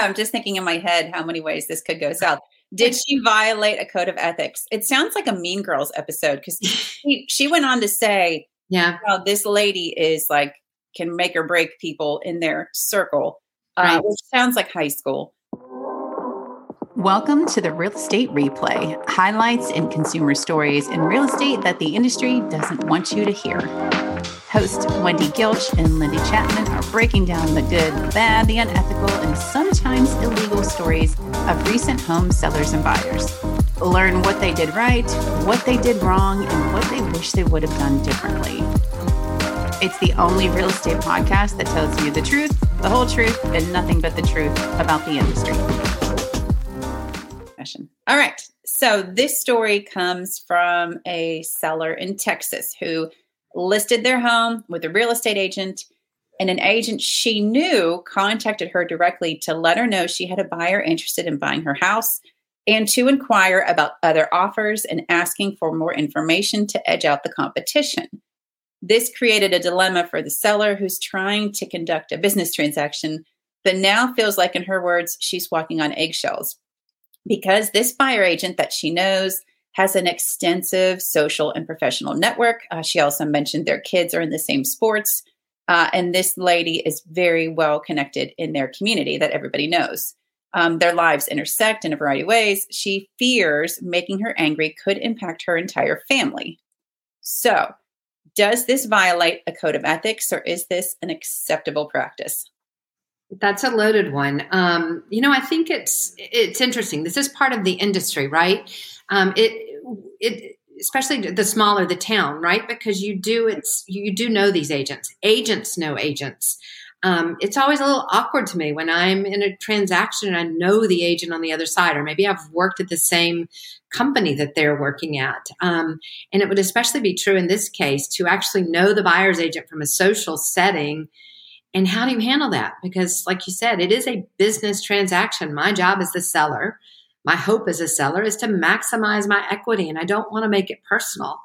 know. I'm just thinking in my head how many ways this could go south. Did she violate a code of ethics? It sounds like a Mean Girls episode because she, she, went on to say, "Yeah, well, this lady is like can make or break people in their circle," uh, right. uh, which sounds like high school. Welcome to the Real Estate Replay highlights and consumer stories in real estate that the industry doesn't want you to hear. Host Wendy Gilch and Lindy Chapman are breaking down the good, the bad, the unethical, and sometimes illegal stories of recent home sellers and buyers. Learn what they did right, what they did wrong, and what they wish they would have done differently. It's the only real estate podcast that tells you the truth, the whole truth, and nothing but the truth about the industry. All right. So this story comes from a seller in Texas who listed their home with a real estate agent, and an agent she knew contacted her directly to let her know she had a buyer interested in buying her house and to inquire about other offers and asking for more information to edge out the competition. This created a dilemma for the seller who's trying to conduct a business transaction, but now feels like, in her words, she's walking on eggshells because this buyer agent that she knows has an extensive social and professional network. Uh, she also mentioned their kids are in the same sports. Uh, and this lady is very well connected in their community that everybody knows. Um, their lives intersect in a variety of ways. She fears making her angry could impact her entire family. So, does this violate a code of ethics or is this an acceptable practice? That's a loaded one. Um, you know, I think it's it's interesting. This is part of the industry, right? Um, it it especially the smaller the town, right? Because you do it's you do know these agents. Agents know agents. Um, it's always a little awkward to me when I'm in a transaction and I know the agent on the other side, or maybe I've worked at the same company that they're working at. Um, and it would especially be true in this case to actually know the buyer's agent from a social setting and how do you handle that? Because, like you said, it is a business transaction. My job as the seller, my hope as a seller is to maximize my equity, and I don't want to make it personal.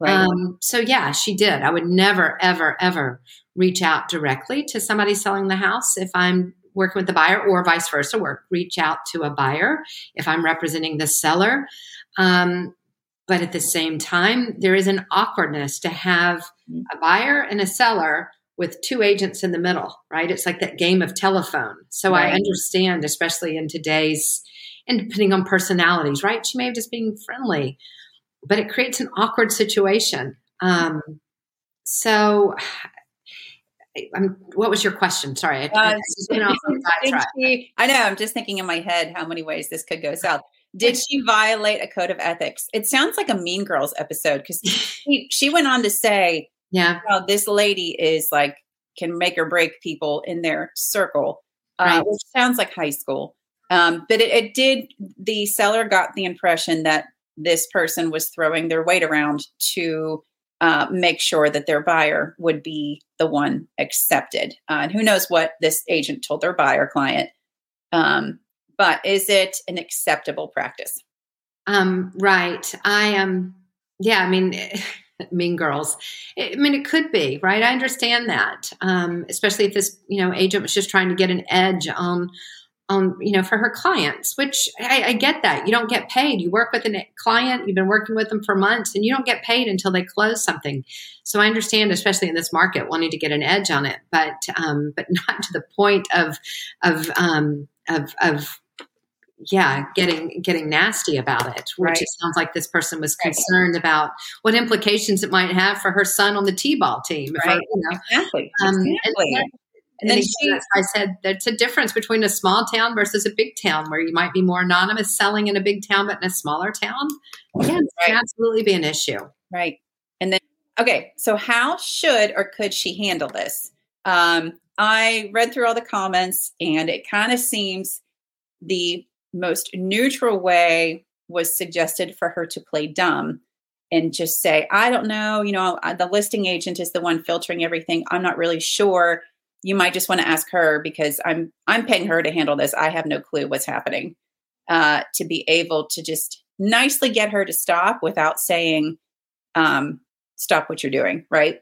Right. Um, so, yeah, she did. I would never, ever, ever reach out directly to somebody selling the house if I'm working with the buyer, or vice versa, work reach out to a buyer if I'm representing the seller. Um, but at the same time, there is an awkwardness to have mm. a buyer and a seller with two agents in the middle, right? It's like that game of telephone. So right. I understand, especially in today's, and depending on personalities, right? She may have just been friendly, but it creates an awkward situation. Um, so, I'm, what was your question? Sorry, I, uh, she, I know. I'm just thinking in my head how many ways this could go south. Did she violate a code of ethics? It sounds like a Mean Girls episode because she, she went on to say yeah. Well, this lady is like can make or break people in their circle, uh, right. uh, which sounds like high school. Um, but it, it did. The seller got the impression that this person was throwing their weight around to uh, make sure that their buyer would be the one accepted. Uh, and who knows what this agent told their buyer client. Um, but is it an acceptable practice? Um, right. I am. Um, yeah. I mean. Mean Girls. I mean, it could be right. I understand that, um, especially if this you know agent was just trying to get an edge on on you know for her clients. Which I, I get that you don't get paid. You work with a client, you've been working with them for months, and you don't get paid until they close something. So I understand, especially in this market, wanting to get an edge on it, but um, but not to the point of of um, of of yeah getting getting nasty about it which right. it sounds like this person was concerned right. about what implications it might have for her son on the t-ball team right. I, you know, exactly, um, exactly. And, and then she, I said, there's a difference between a small town versus a big town where you might be more anonymous selling in a big town, but in a smaller town, yeah, right. can absolutely be an issue. Right. And then, okay, so how should or could she handle this? Um, I read through all the comments and it kind of seems the most neutral way was suggested for her to play dumb and just say, I don't know, you know, the listing agent is the one filtering everything. I'm not really sure. You might just want to ask her because I'm I'm paying her to handle this. I have no clue what's happening. Uh, to be able to just nicely get her to stop without saying, um, stop what you're doing, right?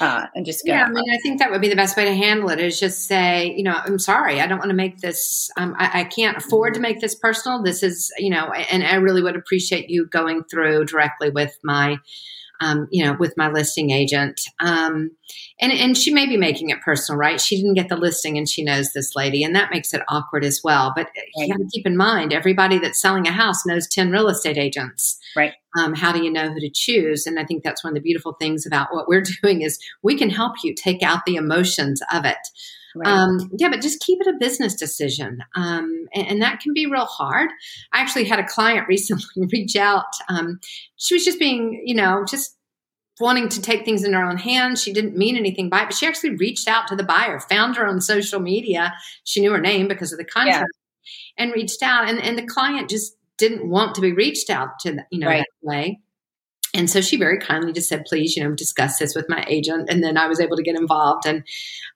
Uh, and just go. Yeah, I mean, I think that would be the best way to handle it. Is just say, you know, I'm sorry, I don't want to make this. Um, I, I, can't afford to make this personal. This is, you know, and I really would appreciate you going through directly with my um, you know, with my listing agent. Um, and, and she may be making it personal, right? She didn't get the listing and she knows this lady, and that makes it awkward as well. But you got to keep in mind, everybody that's selling a house knows 10 real estate agents. Right. Um, how do you know who to choose? And I think that's one of the beautiful things about what we're doing is we can help you take out the emotions of it. Right. Um, yeah, but just keep it a business decision. Um, and, and, that can be real hard. I actually had a client recently reach out. Um, she was just being, you know, just wanting to take things in her own hands. She didn't mean anything by it, but she actually reached out to the buyer, found her on social media. She knew her name because of the contract yeah. and reached out. And, and the client just didn't want to be reached out to, you know, right. that way. And so she very kindly just said, please, you know, discuss this with my agent. And then I was able to get involved and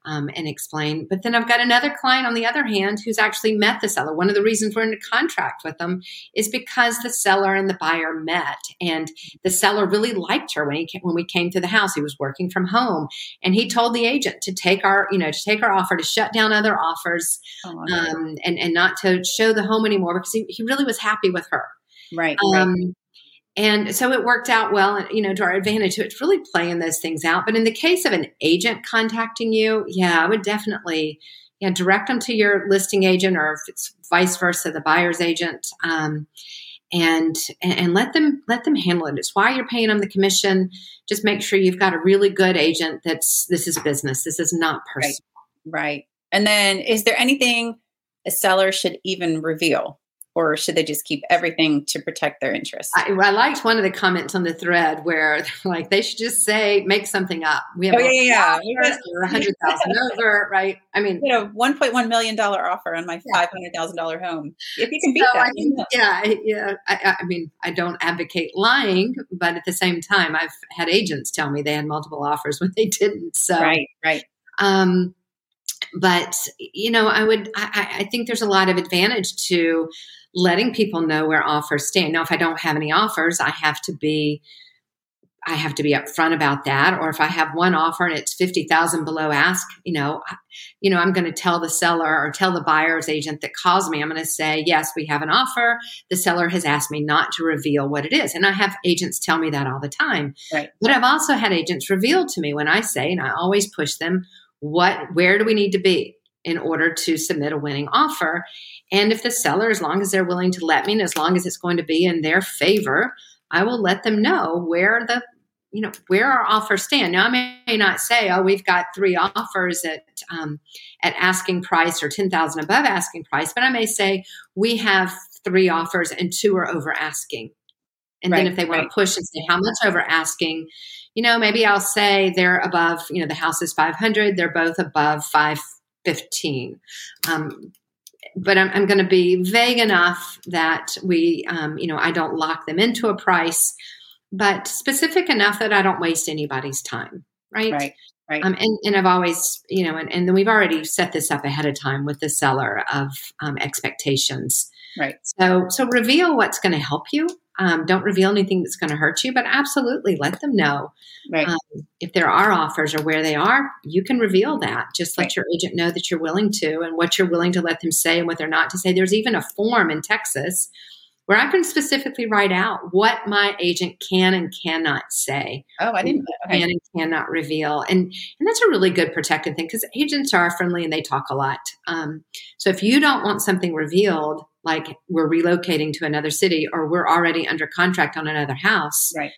um, and explain. But then I've got another client on the other hand who's actually met the seller. One of the reasons we're in a contract with them is because the seller and the buyer met, and the seller really liked her when he came, when we came to the house. He was working from home, and he told the agent to take our you know to take our offer to shut down other offers, oh, um, and and not to show the home anymore because he, he really was happy with her. Right. Um, right and so it worked out well, you know, to our advantage. It's really playing those things out. But in the case of an agent contacting you, yeah, I would definitely, yeah, direct them to your listing agent, or if it's vice versa, the buyer's agent, um, and and let them let them handle it. It's why you're paying them the commission. Just make sure you've got a really good agent. That's this is business. This is not personal. Right. right. And then, is there anything a seller should even reveal? Or should they just keep everything to protect their interests? I, I liked one of the comments on the thread where like they should just say make something up. We have oh, yeah, yeah, a hundred thousand over, right? I mean, you know, one point one million dollar offer on my five hundred thousand dollar home. If you can beat so that, I think, yeah, yeah. I, I, mean, I don't advocate lying, but at the same time, I've had agents tell me they had multiple offers when they didn't. So right, right. Um, but you know, I would. I, I think there's a lot of advantage to letting people know where offers stand. Now, if I don't have any offers, I have to be I have to be upfront about that. Or if I have one offer and it's fifty thousand below ask, you know, you know, I'm going to tell the seller or tell the buyer's agent that calls me. I'm going to say, yes, we have an offer. The seller has asked me not to reveal what it is, and I have agents tell me that all the time. Right. But I've also had agents reveal to me when I say, and I always push them, what, where do we need to be? in order to submit a winning offer. And if the seller, as long as they're willing to let me, and as long as it's going to be in their favor, I will let them know where the you know where our offers stand. Now I may not say, oh, we've got three offers at um, at asking price or ten thousand above asking price, but I may say we have three offers and two are over asking. And right, then if they want right. to push and say how much over asking, you know, maybe I'll say they're above, you know, the house is 500, they're both above 515. Um, but I'm, I'm going to be vague enough that we, um, you know, I don't lock them into a price, but specific enough that I don't waste anybody's time. Right. Right. Right. Um, and, and I've always, you know, and, and then we've already set this up ahead of time with the seller of um, expectations. Right. So, so reveal what's going to help you. Um, don't reveal anything that's going to hurt you, but absolutely let them know. Right. Um, if there are offers or where they are, you can reveal that. Just let right. your agent know that you're willing to and what you're willing to let them say and what they're not to say. There's even a form in Texas where I can specifically write out what my agent can and cannot say. Oh, I didn't. Okay. Can and cannot reveal, and and that's a really good protected thing because agents are friendly and they talk a lot. Um, so if you don't want something revealed, like we're relocating to another city or we're already under contract on another house, right?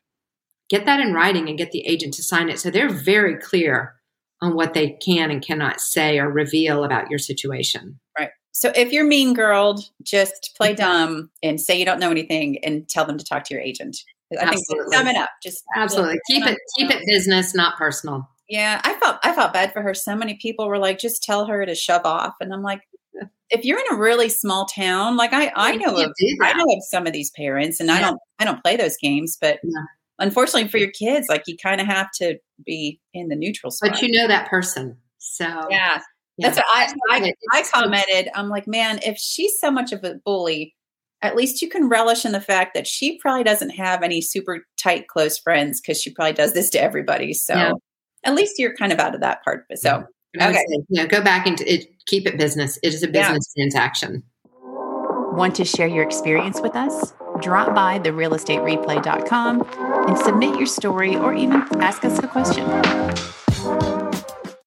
Get that in writing and get the agent to sign it so they're very clear on what they can and cannot say or reveal about your situation. Right. So if you're mean girled, just play mm-hmm. dumb and say you don't know anything and tell them to talk to your agent. I Absolutely. think sum it up. Just Absolutely. Keep it keep it business, not personal. Yeah, I felt I felt bad for her. So many people were like, just tell her to shove off. And I'm like, if you're in a really small town, like I, I know of, I know of some of these parents, and yeah. I don't, I don't play those games, but yeah. unfortunately for your kids, like you kind of have to be in the neutral spot. But you know that person, so yeah, yeah. that's what I, I, I commented. I'm like, man, if she's so much of a bully, at least you can relish in the fact that she probably doesn't have any super tight close friends because she probably does this to everybody. So at least you're kind of out of that part. But so, okay. say, you know, go back and it, keep it business. It is a Yeah. business transaction. Want to share your experience with us? Drop by therealestatereplay.com and submit your story or even ask us a question.